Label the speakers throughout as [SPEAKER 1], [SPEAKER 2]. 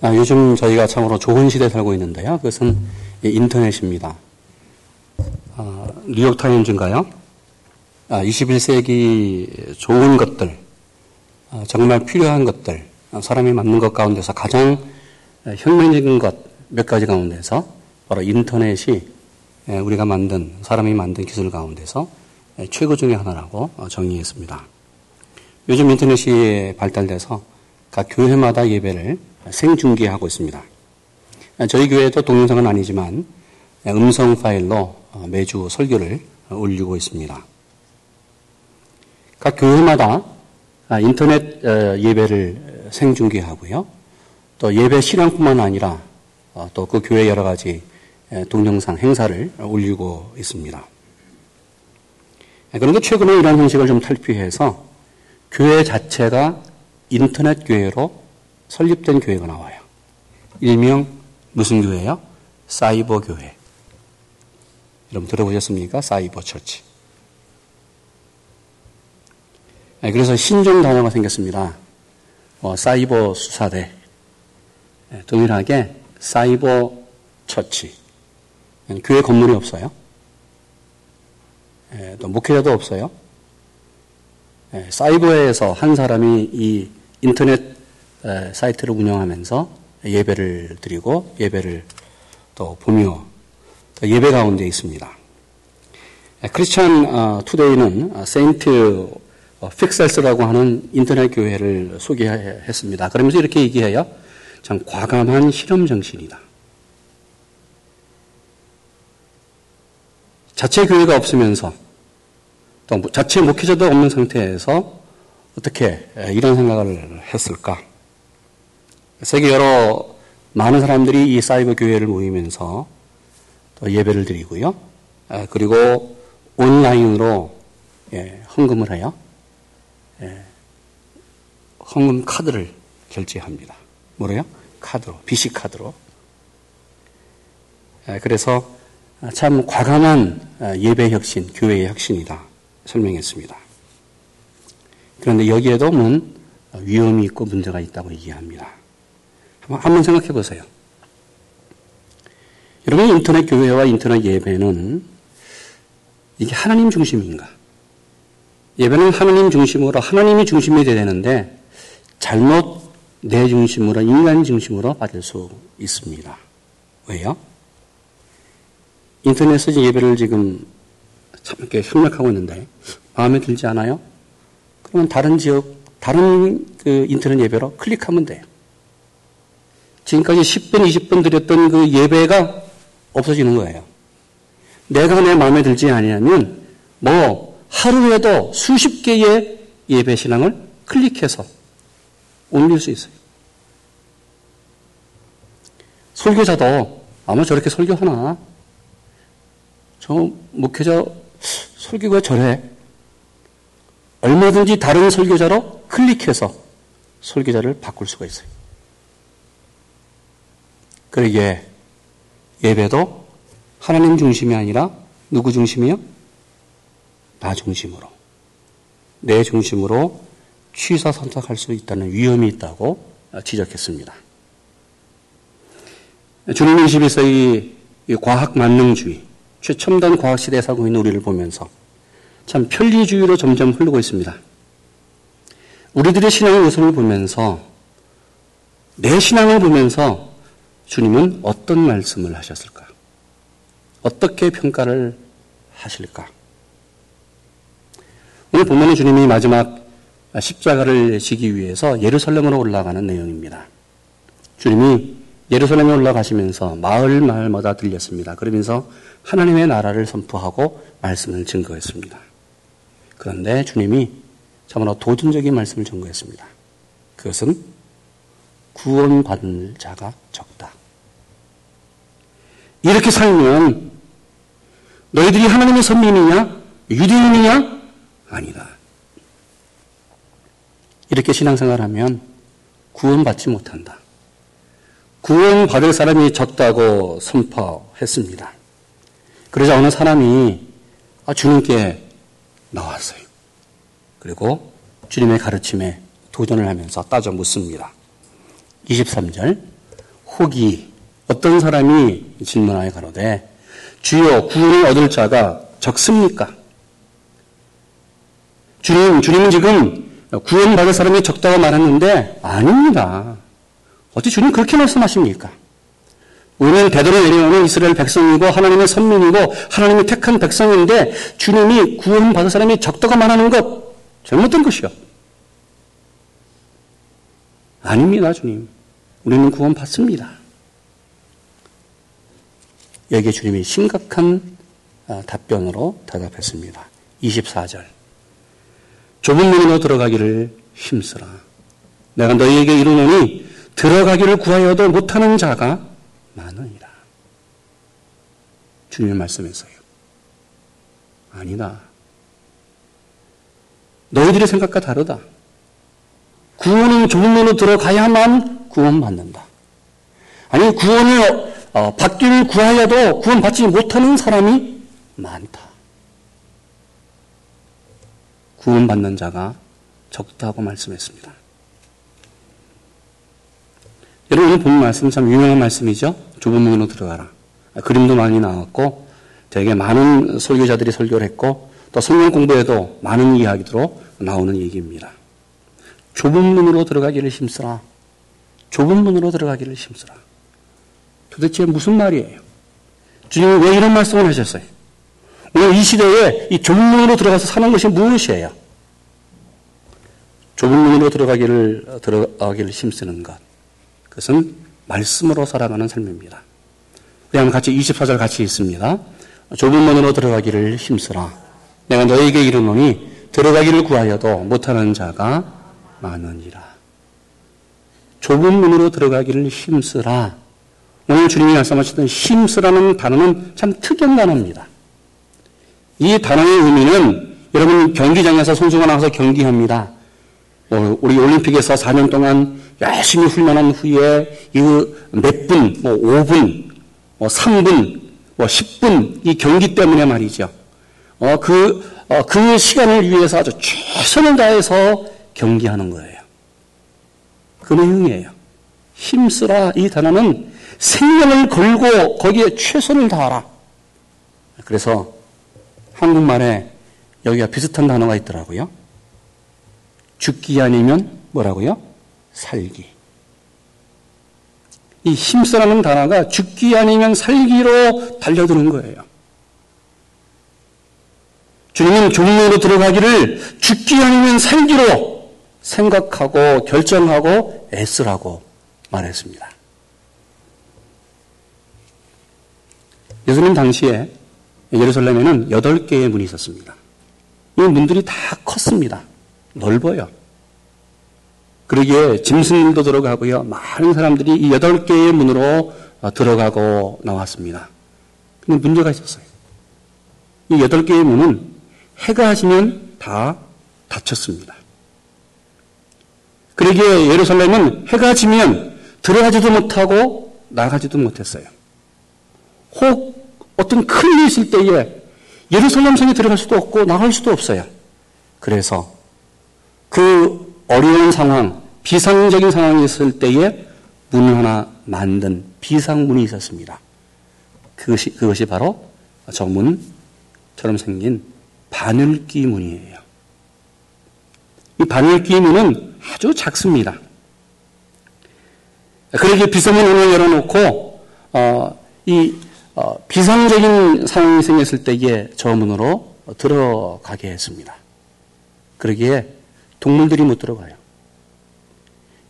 [SPEAKER 1] 아, 요즘 저희가 참으로 좋은 시대에 살고 있는데요. 그것은 인터넷입니다. 아, 뉴욕타임즈인가요? 아, 21세기 좋은 것들, 아, 정말 필요한 것들, 아, 사람이 맞는 것 가운데서 가장 혁명적인 것 몇 가지 가운데서 바로 인터넷이 우리가 만든, 사람이 만든 기술 가운데서 최고 중의 하나라고 어, 정의했습니다. 요즘 인터넷이 발달돼서 각 교회마다 예배를 생중계하고 있습니다. 저희 교회도 동영상은 아니지만 음성 파일로 어, 매주 설교를 올리고 있습니다. 각 교회마다 아, 인터넷 어, 예배를 생중계하고요. 또 예배 실황뿐만 아니라 어, 또그 교회 여러 가지 동영상 행사를 올리고 있습니다. 그런데 최근에 이런 형식을 좀 탈피해서 교회 자체가 인터넷 교회로 설립된 교회가 나와요. 일명 무슨 교회요? 사이버 교회. 여러분 들어보셨습니까? 사이버 처치. 네, 그래서 신종 단어가 생겼습니다. 어, 사이버 수사대. 네, 동일하게 사이버 처치. 교회 건물이 없어요. 네, 또 목회자도 없어요. 사이버에서 한 사람이 이 인터넷 사이트를 운영하면서 예배를 드리고 예배를 또 보며 예배 가운데 있습니다. 크리스천 어, 투데이는 어, 세인트 픽셀스라고 하는 인터넷 교회를 소개했습니다. 그러면서 이렇게 얘기해요. 참 과감한 실험 정신이다. 자체 교회가 없으면서 또 자체 목회자도 없는 상태에서 어떻게 이런 생각을 했을까? 세계 여러 많은 사람들이 이 사이버 교회를 모이면서 또 예배를 드리고요. 아, 그리고 온라인으로 예, 헌금을 해요. 예, 헌금 카드를 결제합니다. 뭐래요? 카드로, BC 카드로. 예, 그래서 참 과감한 아, 예배 혁신, 교회의 혁신이다 설명했습니다. 그런데 여기에도 문 위험이 있고 문제가 있다고 얘기합니다. 한번 생각해 보세요. 여러분, 인터넷 교회와 인터넷 예배는 이게 하나님 중심인가? 예배는 하나님 중심으로 하나님이 중심이 되야 되는데 잘못 내 중심으로 인간 중심으로 받을 수 있습니다. 왜요? 인터넷에서 예배를 지금 참 이렇게 협력하고 있는데 마음에 들지 않아요? 그러면 다른 지역, 다른 그 인터넷 예배로 클릭하면 돼요. 지금까지 10분, 20분 드렸던 그 예배가 없어지는 거예요. 내가 내 마음에 들지 아니하면 뭐 하루에도 수십 개의 예배 신앙을 클릭해서 옮길 수 있어요. 설교자도 아마 저렇게 설교하나? 저 목회자 설교가 저래. 얼마든지 다른 설교자로 클릭해서 설교자를 바꿀 수가 있어요. 그러기에 예배도 하나님 중심이 아니라 누구 중심이요? 나 중심으로. 내 중심으로 취사 선택할 수 있다는 위험이 있다고 지적했습니다. 주님 21세기 과학 만능주의, 최첨단 과학 시대에 살고 있는 우리를 보면서 참 편리주의로 점점 흐르고 있습니다. 우리들의 신앙의 모습을 보면서 내 신앙을 보면서 주님은 어떤 말씀을 하셨을까? 어떻게 평가를 하실까? 오늘 보면 주님이 마지막 십자가를 지기 위해서 예루살렘으로 올라가는 내용입니다. 주님이 예루살렘에 올라가시면서 마을 마을마다 들렸습니다. 그러면서 하나님의 나라를 선포하고 말씀을 증거했습니다. 그런데 주님이 참으로 도전적인 말씀을 증거했습니다. 그것은 구원받을 자가 적다. 이렇게 살면 너희들이 하나님의 선민이냐? 유대인이냐? 아니다. 이렇게 신앙생활하면 구원받지 못한다. 구원받을 사람이 적다고 선포했습니다. 그러자 어느 사람이 아, 주님께 나왔어요. 그리고 주님의 가르침에 도전을 하면서 따져 묻습니다. 23절 혹이 어떤 사람이 질문하여 가로되 주여 구원을 얻을 자가 적습니까? 주님, 주님은 지금 구원받을 사람이 적다고 말했는데 아닙니다. 어찌 주님 그렇게 말씀하십니까? 우리는 대대로 내려오는 이스라엘 백성이고 하나님의 선민이고 하나님이 택한 백성인데 주님이 구원받을 사람이 적다고 말하는 것 잘못된 것이요. 아닙니다, 주님. 우리는 구원받습니다. 여기에 주님이 심각한 아, 답변으로 대답했습니다. 24절. 좁은 문으로 들어가기를 힘쓰라. 내가 너희에게 이르노니 들어가기를 구하여도 못하는 자가 많으니라. 주님의 말씀에서요. 아니다. 너희들의 생각과 다르다. 구원은 좁은 문으로 들어가야만 구원받는다. 아니, 구원을 어, 받기를 구하여도 구원받지 못하는 사람이 많다. 구원받는 자가 적다고 말씀했습니다. 여러분 오늘 본 말씀 참 유명한 말씀이죠. 좁은 문으로 들어가라. 그림도 많이 나왔고 되게 많은 설교자들이 설교를 했고 또 성경 공부에도 많은 이야기로 나오는 얘기입니다. 좁은 문으로 들어가기를 힘쓰라. 좁은 문으로 들어가기를 힘쓰라. 도대체 무슨 말이에요? 주님이 왜 이런 말씀을 하셨어요? 오늘 이 시대에 이 좁은 문으로 들어가서 사는 것이 무엇이에요? 좁은 문으로 들어가기를, 들어가기를 힘쓰는 것. 그것은 말씀으로 살아가는 삶입니다. 그냥 같이 24절 같이 있습니다. 좁은 문으로 들어가기를 힘쓰라. 내가 너에게 이르노니 들어가기를 구하여도 못하는 자가 많으니라. 좁은 문으로 들어가기를 힘쓰라. 오늘 주님이 말씀하셨던 힘쓰라는 단어는 참 특이한 단어입니다. 이 단어의 의미는 여러분 경기장에서 선수가 나와서 경기합니다. 뭐 우리 올림픽에서 4년 동안 열심히 훈련한 후에 이 몇 분, 뭐 5분, 뭐 3분, 뭐 10분 이 경기 때문에 말이죠. 어, 그, 어, 그 시간을 위해서 아주 최선을 다해서 경기하는 거예요. 그 내용이에요. 힘쓰라 이 단어는 생명을 걸고 거기에 최선을 다하라. 그래서 한국말에 여기가 비슷한 단어가 있더라고요. 죽기 아니면 뭐라고요? 살기. 이 힘쓰라는 단어가 죽기 아니면 살기로 달려드는 거예요. 주님은 종로로 들어가기를 죽기 아니면 살기로 생각하고 결정하고 애쓰라고 말했습니다. 예수님 당시에 예루살렘에는 8개의 문이 있었습니다. 이 문들이 다 컸습니다. 넓어요. 그러기에 짐승들도 들어가고요. 많은 사람들이 이 여덟 개의 문으로 어, 들어가고 나왔습니다. 근데 문제가 있었어요. 이 여덟 개의 문은 해가 지면 다 닫혔습니다. 그러기에 예루살렘은 해가 지면 들어가지도 못하고 나가지도 못했어요. 혹 어떤 큰 일이 있을 때에 예루살렘 성에 들어갈 수도 없고 나갈 수도 없어요. 그래서 그 어려운 상황, 비상적인 상황이 있을 때에 문을 하나 만든 비상문이 있었습니다. 그것이, 그것이 바로 저 문처럼 생긴 바늘귀 문이에요. 이 바늘귀 문은 아주 작습니다. 그러게 비상문을 열어놓고, 어, 이, 어, 비상적인 상황이 생겼을 때에 저 문으로 들어가게 했습니다. 그러기에 동물들이 못 들어가요.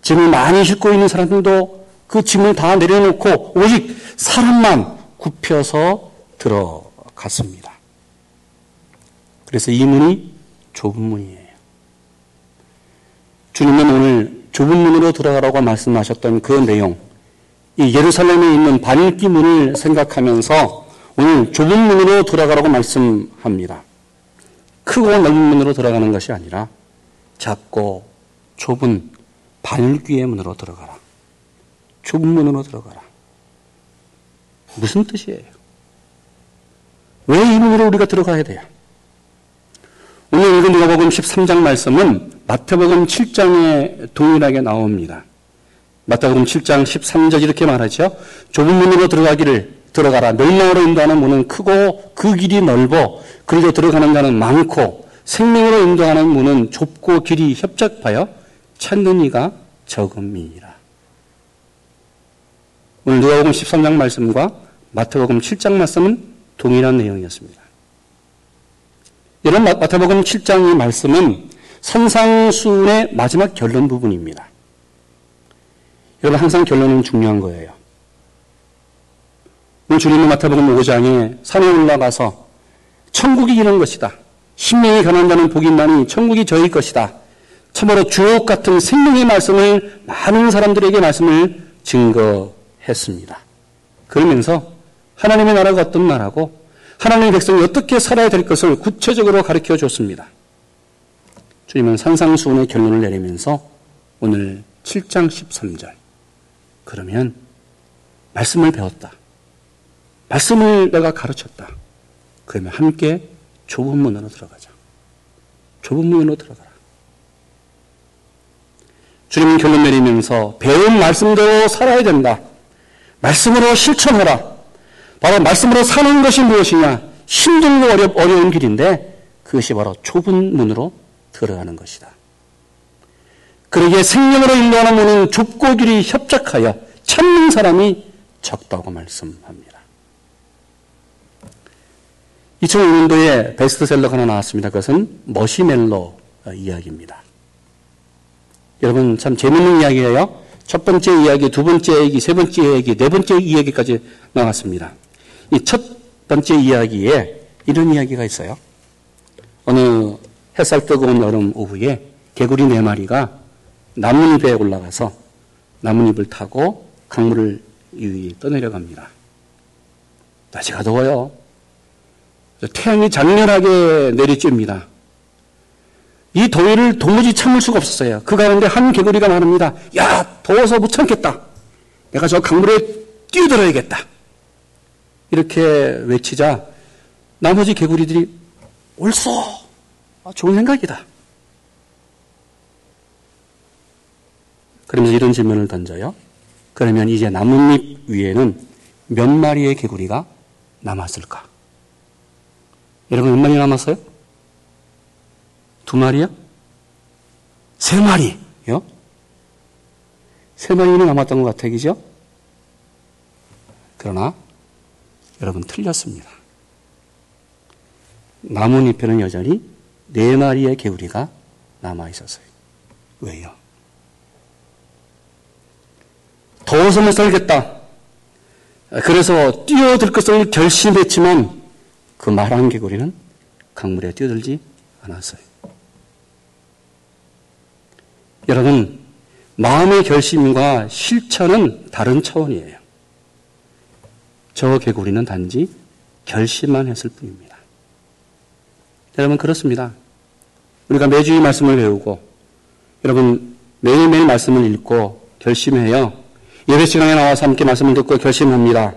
[SPEAKER 1] 짐을 많이 싣고 있는 사람들도 그 짐을 다 내려놓고 오직 사람만 굽혀서 들어갔습니다. 그래서 이 문이 좁은 문이에요. 주님은 오늘 좁은 문으로 들어가라고 말씀하셨던 그 내용, 이 예루살렘에 있는 반일기 문을 생각하면서 오늘 좁은 문으로 들어가라고 말씀합니다. 크고 넓은 문으로 들어가는 것이 아니라 작고 좁은 반귀의 문으로 들어가라. 좁은 문으로 들어가라. 무슨 뜻이에요? 왜 이 문으로 우리가 들어가야 돼요? 오늘 읽은 누가복음 13장 말씀은 마태복음 7장에 동일하게 나옵니다. 마태복음 7장 13절 이렇게 말하죠. 좁은 문으로 들어가기를 들어가라. 멸망으로 인도하는 문은 크고 그 길이 넓어 그리로 들어가는 자는 많고 생명으로 인도하는 문은 좁고 길이 협착하여 찾는 이가 적음이니라. 오늘 누가복음 13장 말씀과 마태복음 7장 말씀은 동일한 내용이었습니다. 이런 마태복음 7장의 말씀은 산상수훈의 마지막 결론 부분입니다. 여러분 항상 결론은 중요한 거예요. 오늘 주님은 마태복음 5장에 산에 올라가서 천국이 이런 것이다. 신명이 가난 자는 복이 있나니 천국이 저희 것이다. 참으로 주옥 같은 생명의 말씀을 많은 사람들에게 말씀을 증거했습니다. 그러면서 하나님의 나라가 어떤 나라고 하나님의 백성이 어떻게 살아야 될 것을 구체적으로 가르쳐 줬습니다. 주님은 산상수훈의 결론을 내리면서 오늘 7장 13절 그러면 말씀을 배웠다. 말씀을 내가 가르쳤다. 그러면 함께 좁은 문으로 들어가자. 좁은 문으로 들어가라. 주님은 결론 내리면서 배운 말씀대로 살아야 된다. 말씀으로 실천하라. 바로 말씀으로 사는 것이 무엇이냐? 힘들고 어려, 어려운 길인데 그것이 바로 좁은 문으로 들어가는 것이다. 그러기에 생명으로 인도하는 문은 좁고 길이 협착하여 찾는 사람이 적다고 말씀합니다. 2005년도에 베스트셀러가 하나 나왔습니다. 그것은 머시멜로 이야기입니다. 여러분 참 재밌는 이야기예요. 첫 번째 이야기, 두 번째 이야기, 세 번째 이야기, 네 번째 이야기까지 나왔습니다. 이 첫 번째 이야기에 이런 이야기가 있어요. 어느 햇살 뜨거운 여름 오후에 개구리 네 마리가 나뭇잎에 올라가서 나뭇잎을 타고 강물을 위에 떠내려갑니다. 날씨가 더워요. 태양이 장렬하게 내리쬐입니다. 이 더위를 도무지 참을 수가 없었어요. 그 가운데 한 개구리가 말합니다. 야, 더워서 못 참겠다. 내가 저 강물에 뛰어들어야겠다. 이렇게 외치자 나머지 개구리들이 옳소. 아, 좋은 생각이다. 그러면서 이런 질문을 던져요. 그러면 이제 나뭇잎 위에는 몇 마리의 개구리가 남았을까? 여러분 몇 마리 남았어요? 두 마리요? 세 마리요? 세 마리는 남았던 것 같아요, 그죠? 그러나 여러분 틀렸습니다. 나뭇잎에는 여전히 네 마리의 개구리가 남아 있었어요. 왜요? 더워서 못 살겠다. 그래서 뛰어들 것을 결심했지만 그 말한 개구리는 강물에 뛰어들지 않았어요. 여러분, 마음의 결심과 실천은 다른 차원이에요. 저 개구리는 단지 결심만 했을 뿐입니다. 여러분, 그렇습니다. 우리가 매주 이 말씀을 배우고, 여러분, 매일매일 말씀을 읽고 결심해요. 예배 시간에 나와서 함께 말씀을 듣고 결심합니다.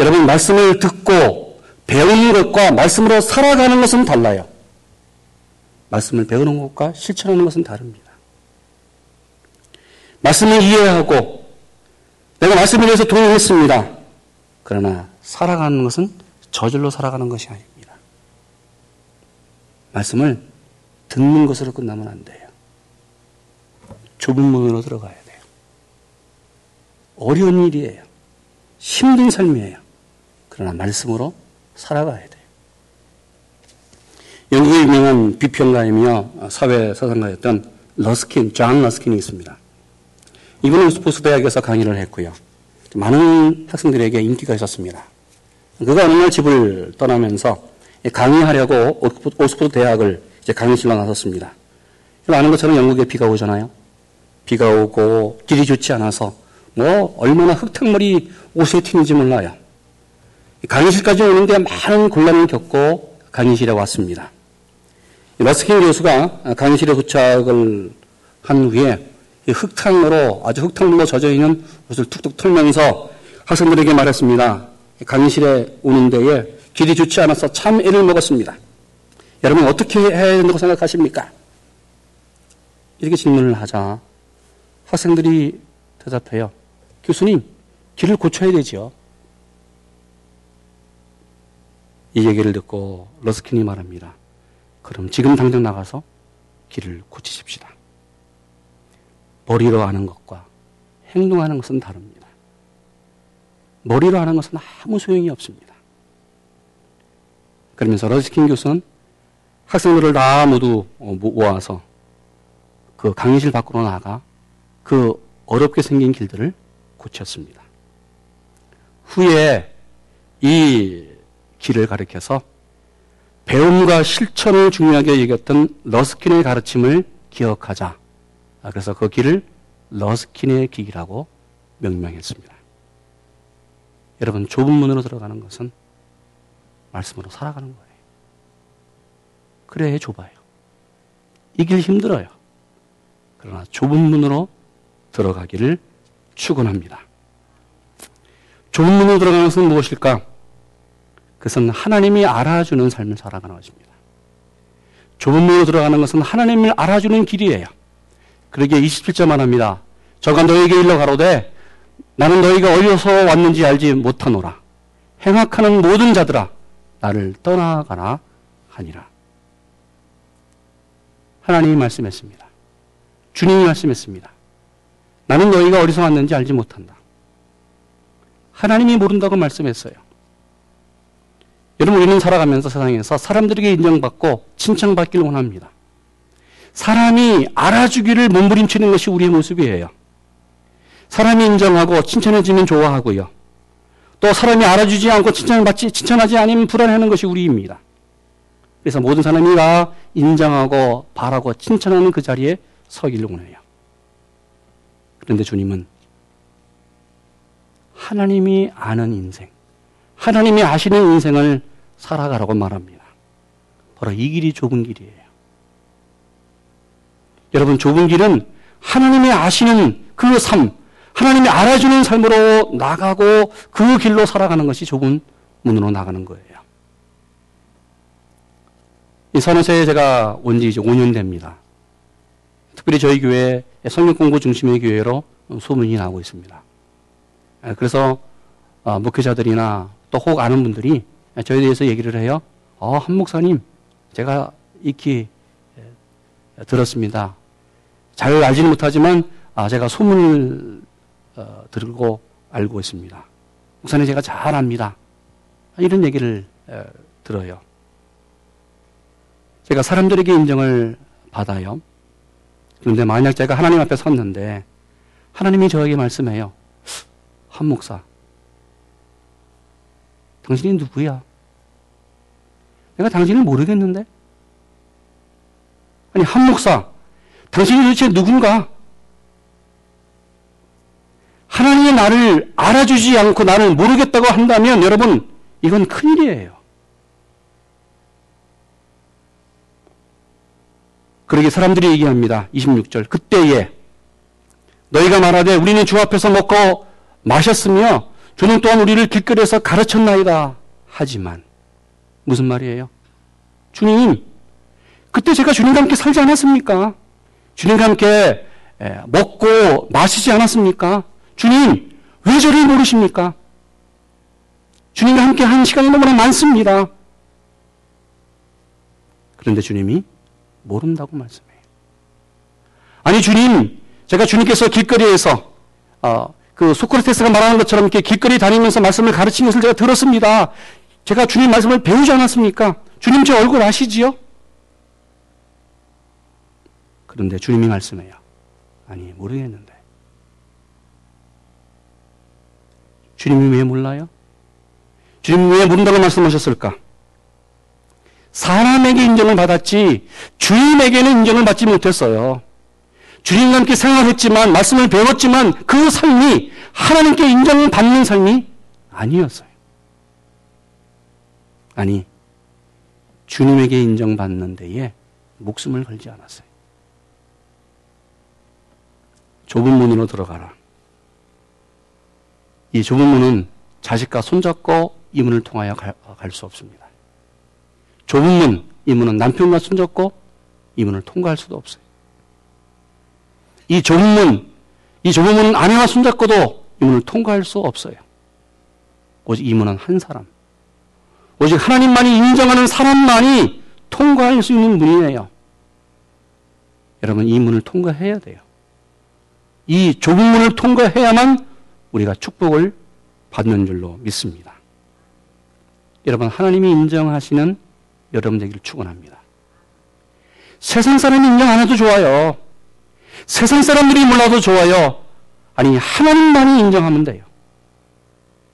[SPEAKER 1] 여러분, 말씀을 듣고 배우는 것과 말씀으로 살아가는 것은 달라요. 말씀을 배우는 것과 실천하는 것은 다릅니다. 말씀을 이해하고 내가 말씀에 대해서 동의했습니다. 그러나 살아가는 것은 저절로 살아가는 것이 아닙니다. 말씀을 듣는 것으로 끝나면 안 돼요. 좁은 문으로 들어가야 돼요. 어려운 일이에요. 힘든 삶이에요. 그러나 말씀으로 살아가야 돼요. 영국의 유명한 비평가이며 사회 사상가였던 러스킨, 존 러스킨이 있습니다. 이분은 옥스포드 대학에서 강의를 했고요. 많은 학생들에게 인기가 있었습니다. 그가 어느 날 집을 떠나면서 강의하려고 옥스포드 대학을 이제 강의실로 나섰습니다. 아는 것처럼 영국에 비가 오잖아요. 비가 오고 길이 좋지 않아서 뭐 얼마나 흙탕물이 옷에 튀는지 몰라요. 강의실까지 오는데 많은 곤란을 겪고 강의실에 왔습니다. 러스킨 교수가 강의실에 도착을 한 후에 흙탕으로 아주 흙탕물로 젖어 있는 옷을 툭툭 털면서 학생들에게 말했습니다. 강의실에 오는 데에 길이 좋지 않아서 참 애를 먹었습니다. 여러분 어떻게 해야 된다고 생각하십니까? 이렇게 질문을 하자 학생들이 대답해요. 교수님, 길을 고쳐야 되지요. 이 얘기를 듣고 러스킨이 말합니다. 그럼 지금 당장 나가서 길을 고치십시다. 머리로 아는 것과 행동하는 것은 다릅니다. 머리로 하는 것은 아무 소용이 없습니다. 그러면서 러스킨 교수는 학생들을 다 모두 모아서 그 강의실 밖으로 나가 그 어렵게 생긴 길들을 고쳤습니다. 후에 이 길을 가리켜서 배움과 실천을 중요하게 여겼던 러스킨의 가르침을 기억하자. 아, 그래서 그 길을 러스킨의 길이라고 명명했습니다. 여러분, 좁은 문으로 들어가는 것은 말씀으로 살아가는 거예요. 그래 좁아요. 이 길 힘들어요. 그러나 좁은 문으로 들어가기를 축원합니다. 좁은 문으로 들어가는 것은 무엇일까? 그것은 하나님이 알아주는 삶을 살아가는 것입니다. 좁은 문으로 들어가는 것은 하나님을 알아주는 길이에요. 그러기에 27절 말합니다. 저가 너에게 일러 가로되 나는 너희가 어디서 왔는지 알지 못하노라. 행악하는 모든 자들아 나를 떠나가라 하니라. 하나님이 말씀했습니다. 주님이 말씀했습니다. 나는 너희가 어디서 왔는지 알지 못한다. 하나님이 모른다고 말씀했어요. 여러분, 우리는 살아가면서 세상에서 사람들에게 인정받고 칭찬받기를 원합니다. 사람이 알아주기를 몸부림치는 것이 우리의 모습이에요. 사람이 인정하고 칭찬해주면 좋아하고요. 또 사람이 알아주지 않고 칭찬을 받지, 칭찬하지 않으면 불안해하는 것이 우리입니다. 그래서 모든 사람이 다 인정하고 바라고 칭찬하는 그 자리에 서기를 원해요. 그런데 주님은 하나님이 아는 인생, 하나님이 아시는 인생을 살아가라고 말합니다. 바로 이 길이 좁은 길이에요. 여러분, 좁은 길은 하나님이 아시는 그 삶, 하나님이 알아주는 삶으로 나가고 그 길로 살아가는 것이 좁은 문으로 나가는 거예요. 이 선호세에 제가 온 지 이제 5년 됩니다. 특별히 저희 교회 성경 공부 중심의 교회로 소문이 나고 있습니다. 그래서 어, 목회자들이나 또 혹 아는 분들이 저에 대해서 얘기를 해요. 어, 한 목사님, 제가 익히 들었습니다. 잘 알지는 못하지만 아, 제가 소문을 어, 들고 알고 있습니다. 목사님 제가 잘 압니다. 이런 얘기를 에, 들어요. 제가 사람들에게 인정을 받아요. 그런데 만약 제가 하나님 앞에 섰는데 하나님이 저에게 말씀해요. 한 목사, 당신이 누구야? 내가 당신을 모르겠는데? 아니, 한 목사, 당신이 도대체 누군가? 하나님이 나를 알아주지 않고 나를 모르겠다고 한다면 여러분, 이건 큰일이에요. 그러게 사람들이 얘기합니다. 26절. 그때에 너희가 말하되 우리는 주 앞에서 먹고 마셨으며 주는 또한 우리를 길거리에서 가르쳤나이다. 하지만 무슨 말이에요? 주님, 그때 제가 주님과 함께 살지 않았습니까? 주님과 함께 먹고 마시지 않았습니까? 주님, 왜 저를 모르십니까? 주님과 함께 한 시간이 너무나 많습니다. 그런데 주님이 모른다고 말씀해요. 아니 주님, 제가 주님께서 길거리에서 어, 그 소크라테스가 말하는 것처럼 이렇게 길거리 다니면서 말씀을 가르친 것을 제가 들었습니다. 제가 주님 말씀을 배우지 않았습니까? 주님 제 얼굴 아시지요? 그런데 주님이 말씀해요. 아니 모르겠는데. 주님이 왜 몰라요? 주님이 왜 모른다고 말씀하셨을까? 사람에게 인정을 받았지 주님에게는 인정을 받지 못했어요. 주님과 함께 생활했지만 말씀을 배웠지만 그 삶이 하나님께 인정을 받는 삶이 아니었어요. 아니 주님에게 인정받는 데에 목숨을 걸지 않았어요. 좁은 문으로 들어가라. 이 좁은 문은 자식과 손잡고 이 문을 통하여 갈 수 없습니다. 좁은 문, 이 문은 남편과 손잡고 이 문을 통과할 수도 없어요. 이 좁은 문, 이 좁은 문은 아내와 손잡고도 이 문을 통과할 수 없어요. 오직 이 문은 한 사람. 오직 하나님만이 인정하는 사람만이 통과할 수 있는 문이에요. 여러분, 이 문을 통과해야 돼요. 이 좁은 문을 통과해야만 우리가 축복을 받는 줄로 믿습니다. 여러분, 하나님이 인정하시는 여러분 되기를 축원합니다. 세상 사람이 인정 안 해도 좋아요. 세상 사람들이 몰라도 좋아요. 아니, 하나님만이 인정하면 돼요.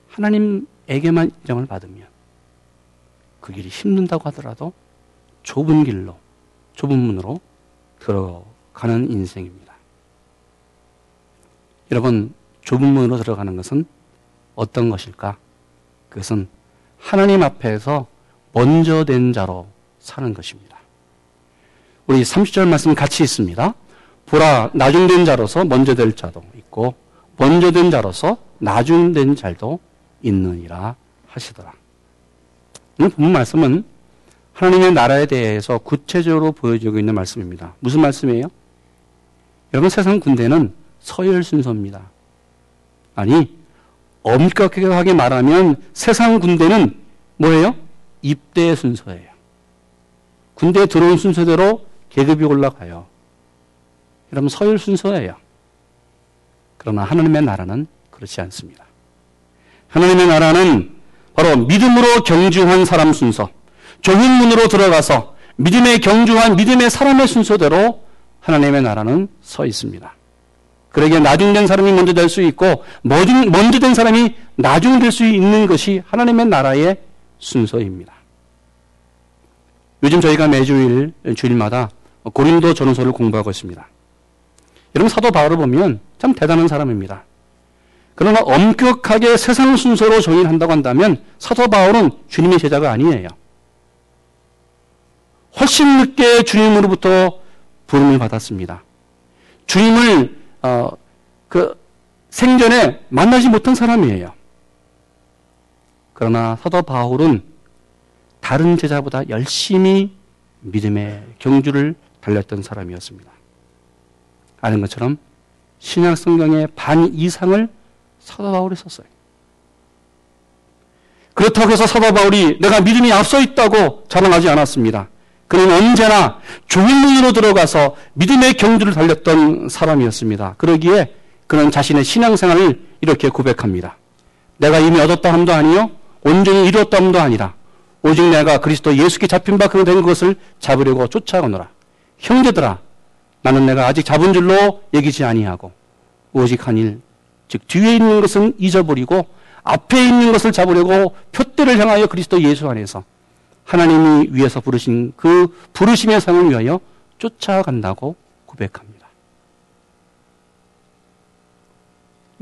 [SPEAKER 1] 하나님에게만 인정을 받으면 그 길이 힘든다고 하더라도 좁은 길로, 좁은 문으로 들어가는 인생입니다. 여러분, 좁은 문으로 들어가는 것은 어떤 것일까? 그것은 하나님 앞에서 먼저 된 자로 사는 것입니다. 우리 30절 말씀 같이 있습니다. 보라, 나중된 자로서 먼저 될 자도 있고, 먼저 된 자로서 나중된 자도 있느니라 하시더라. 오늘 본 말씀은 하나님의 나라에 대해서 구체적으로 보여주고 있는 말씀입니다. 무슨 말씀이에요? 여러분 세상 군대는 서열 순서입니다. 아니 엄격하게 말하면 세상 군대는 뭐예요? 입대 순서예요. 군대에 들어온 순서대로 계급이 올라가요. 여러분 서열 순서예요. 그러나 하나님의 나라는 그렇지 않습니다. 하나님의 나라는 바로 믿음으로 경주한 사람 순서, 좁은 문으로 들어가서 믿음에 경주한 믿음의 사람의 순서대로 하나님의 나라는 서 있습니다. 그러기에 나중된 사람이 먼저 될 수 있고 먼저 된 사람이 나중 될 수 있는 것이 하나님의 나라의 순서입니다. 요즘 저희가 매주일 주일마다 고린도 전후서를 공부하고 있습니다. 여러분 사도 바울을 보면 참 대단한 사람입니다. 그러나 엄격하게 세상 순서로 정의한다고 한다면 사도 바울은 주님의 제자가 아니에요. 훨씬 늦게 주님으로부터 부름을 받았습니다. 주님을 어, 그 생전에 만나지 못한 사람이에요. 그러나 사도 바울은 다른 제자보다 열심히 믿음의 경주를 달렸던 사람이었습니다. 아는 것처럼 신약 성경의 반 이상을 사도 바울이 썼어요. 그렇다고 해서 사도 바울이 내가 믿음이 앞서 있다고 자랑하지 않았습니다. 그는 언제나 좁은 문으로 들어가서 믿음의 경주를 달렸던 사람이었습니다. 그러기에 그는 자신의 신앙생활을 이렇게 고백합니다. 내가 이미 얻었다 함도 아니요 온전히 이루었다 함도 아니라 오직 내가 그리스도 예수께 잡힌 바 그된 것을 잡으려고 쫓아오노라. 형제들아 나는 내가 아직 잡은 줄로 여기지 아니하고 오직 한 일 즉 뒤에 있는 것은 잊어버리고 앞에 있는 것을 잡으려고 표대를 향하여 그리스도 예수 안에서 하나님이 위에서 부르신 그 부르심의 상을 위하여 쫓아간다고 고백합니다.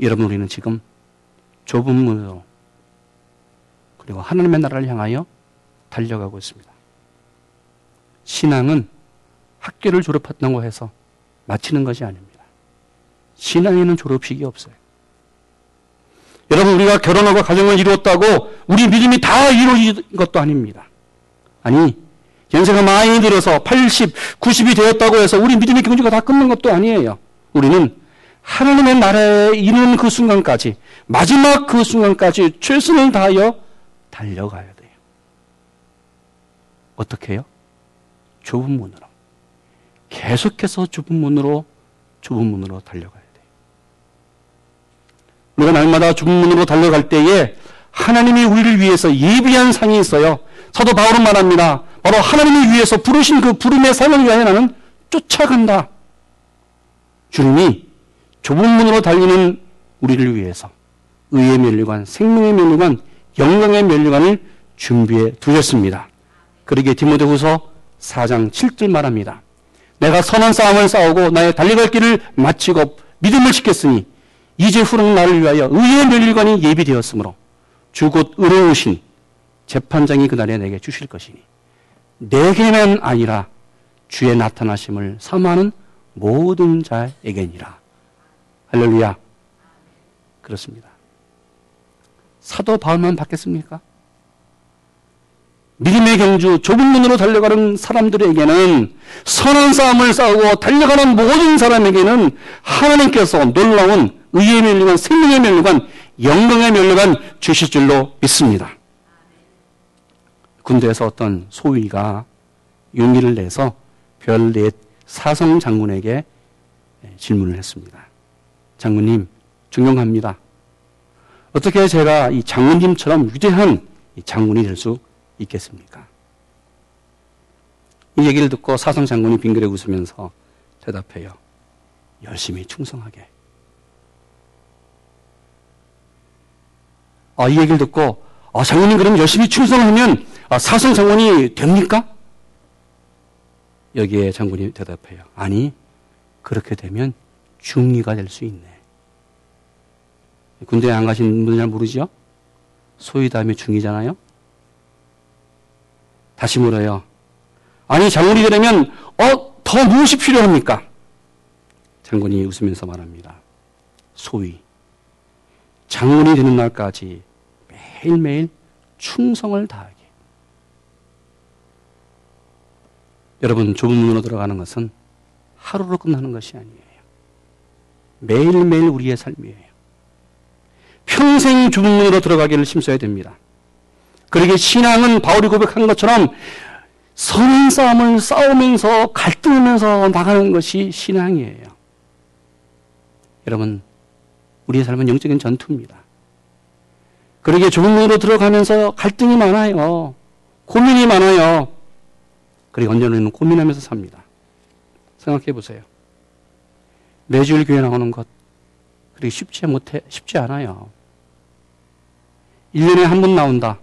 [SPEAKER 1] 여러분 우리는 지금 좁은 문으로 그리고 하나님의 나라를 향하여 달려가고 있습니다. 신앙은 학교를 졸업했다고 해서 마치는 것이 아닙니다. 신앙에는 졸업식이 없어요. 여러분 우리가 결혼하고 가정을 이루었다고 우리 믿음이 다 이루어진 것도 아닙니다. 아니 연세가 많이 들어서 80, 90이 되었다고 해서 우리 믿음의 경주가 다 끝난 것도 아니에요. 우리는 하나님의 나라에 이르는 그 순간까지 마지막 그 순간까지 최선을 다하여 달려가야 돼요. 어떻게 해요? 좁은 문으로. 계속해서 좁은 문으로 좁은 문으로 달려가요. 우리가 날마다 좁은 문으로 달려갈 때에 하나님이 우리를 위해서 예비한 상이 있어요. 사도 바울은 말합니다. 바로 하나님이 위해서 부르신 그 부름의 상을 위하여 나는 쫓아간다. 주님이 좁은 문으로 달리는 우리를 위해서 의의 면류관, 생명의 면류관, 영광의 면류관을 준비해 두셨습니다. 그러기에 디모데후서 4장 7절 말합니다. 내가 선한 싸움을 싸우고 나의 달려갈 길을 마치고 믿음을 지켰으니 이제 후는 나를 위하여 의의 멸류관이 예비되었으므로 주곧 의로우신 재판장이 그날에 내게 주실 것이니 내게만 아니라 주의 나타나심을 사모하는 모든 자에게니라. 할렐루야. 그렇습니다. 사도 바울만 받겠습니까? 믿음의 경주 좁은 문으로 달려가는 사람들에게는 선한 싸움을 싸우고 달려가는 모든 사람에게는 하나님께서 놀라운 의의 멸류관, 생명의 멸류관, 영광의 멸류관 주실 줄로 믿습니다. 군대에서 어떤 소위가 용기를 내서 별넷 사성 장군에게 질문을 했습니다. 장군님, 존경합니다. 어떻게 제가 이 장군님처럼 위대한 장군이 될 수 있겠습니까? 이 얘기를 듣고 사성 장군이 빙그레 웃으면서 대답해요. 열심히 충성하게. 아, 이 얘기를 듣고, 아, 장군님 그럼 열심히 충성하면 아, 사성 장군이 됩니까? 여기에 장군이 대답해요. 아니, 그렇게 되면 중위가 될 수 있네. 군대에 안 가신 분들 잘 모르죠? 소위 다음에 중위잖아요? 다시 물어요. 아니, 장군이 되려면, 어, 더 무엇이 필요합니까? 장군이 웃으면서 말합니다. 소위. 장군이 되는 날까지 매일매일 충성을 다하게. 여러분, 좁은 문으로 들어가는 것은 하루로 끝나는 것이 아니에요. 매일매일 우리의 삶이에요. 평생 좁은 문으로 들어가기를 힘써야 됩니다. 그러게 신앙은 바울이 고백한 것처럼 선한 싸움을 싸우면서 갈등하면서 나가는 것이 신앙이에요. 여러분, 우리의 삶은 영적인 전투입니다. 그러게 좁은 문으로 들어가면서 갈등이 많아요. 고민이 많아요. 그리고 언제는 고민하면서 삽니다. 생각해 보세요. 매주일 교회 나오는 것, 그리고 쉽지 못해, 쉽지 않아요. 1년에 한 번 나온다.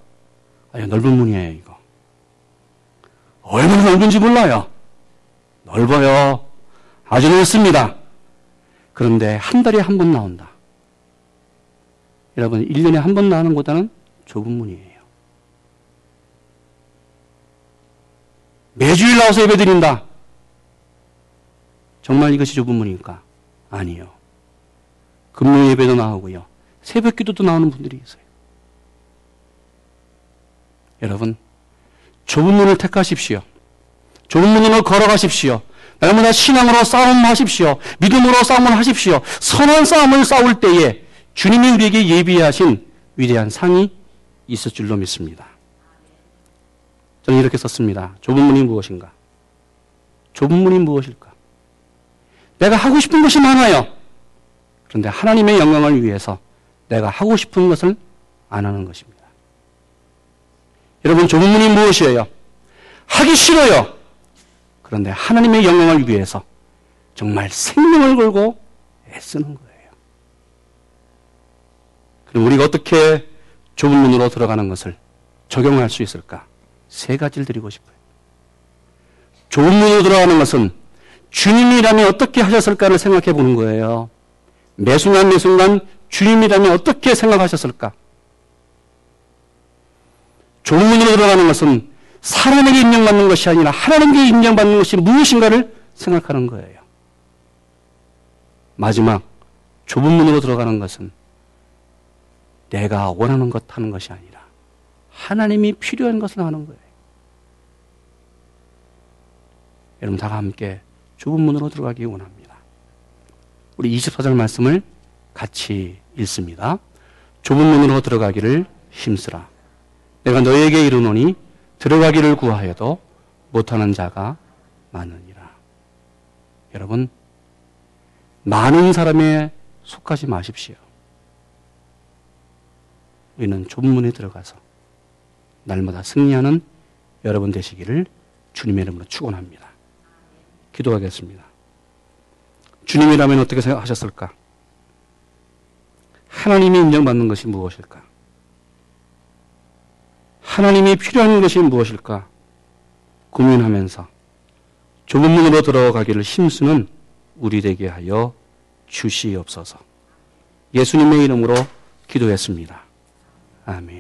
[SPEAKER 1] 아유, 넓은 문이에요, 이거. 얼마나 넓은지 몰라요. 넓어요. 아주 넓습니다. 그런데 한 달에 한 번 나온다. 여러분, 1년에 한 번 나오는 것보다는 좁은 문이에요. 매주일 나와서 예배 드린다. 정말 이것이 좁은 문입니까? 아니요. 금요 예배도 나오고요. 새벽 기도도 나오는 분들이 있어요. 여러분, 좁은 문을 택하십시오. 좁은 문으로 걸어가십시오. 날마다 신앙으로 싸움하십시오. 믿음으로 싸움을 하십시오. 선한 싸움을 싸울 때에 주님이 우리에게 예비하신 위대한 상이 있을 줄로 믿습니다. 저는 이렇게 썼습니다. 좁은 문이 무엇인가? 좁은 문이 무엇일까? 내가 하고 싶은 것이 많아요. 그런데 하나님의 영광을 위해서 내가 하고 싶은 것을 안 하는 것입니다. 여러분, 좁은 문이 무엇이에요? 하기 싫어요. 그런데 하나님의 영광을 위해서 정말 생명을 걸고 애쓰는 거예요. 그럼 우리가 어떻게 좁은 문으로 들어가는 것을 적용할 수 있을까? 세 가지를 드리고 싶어요. 좁은 문으로 들어가는 것은 주님이라면 어떻게 하셨을까를 생각해 보는 거예요. 매 순간 매 순간 주님이라면 어떻게 생각하셨을까? 좁은 문으로 들어가는 것은 사람에게 인정받는 것이 아니라 하나님께 인정받는 것이 무엇인가를 생각하는 거예요. 마지막 좁은 문으로 들어가는 것은 내가 원하는 것 하는 것이 아니라 하나님이 필요한 것을 하는 거예요. 여러분 다 함께 좁은 문으로 들어가기 원합니다. 우리 24절 말씀을 같이 읽습니다. 좁은 문으로 들어가기를 힘쓰라. 내가 너에게 이르노니 들어가기를 구하여도 못하는 자가 많으니라. 여러분, 많은 사람에 속하지 마십시오. 우리는 좁은 문에 들어가서 날마다 승리하는 여러분 되시기를 주님의 이름으로 축원합니다. 기도하겠습니다. 주님이라면 어떻게 생각하셨을까? 하나님이 인정받는 것이 무엇일까? 하나님이 필요한 것이 무엇일까? 고민하면서 좁은 문으로 들어가기를 힘쓰는 우리 되게 하여 주시옵소서. 예수님의 이름으로 기도했습니다. 아멘.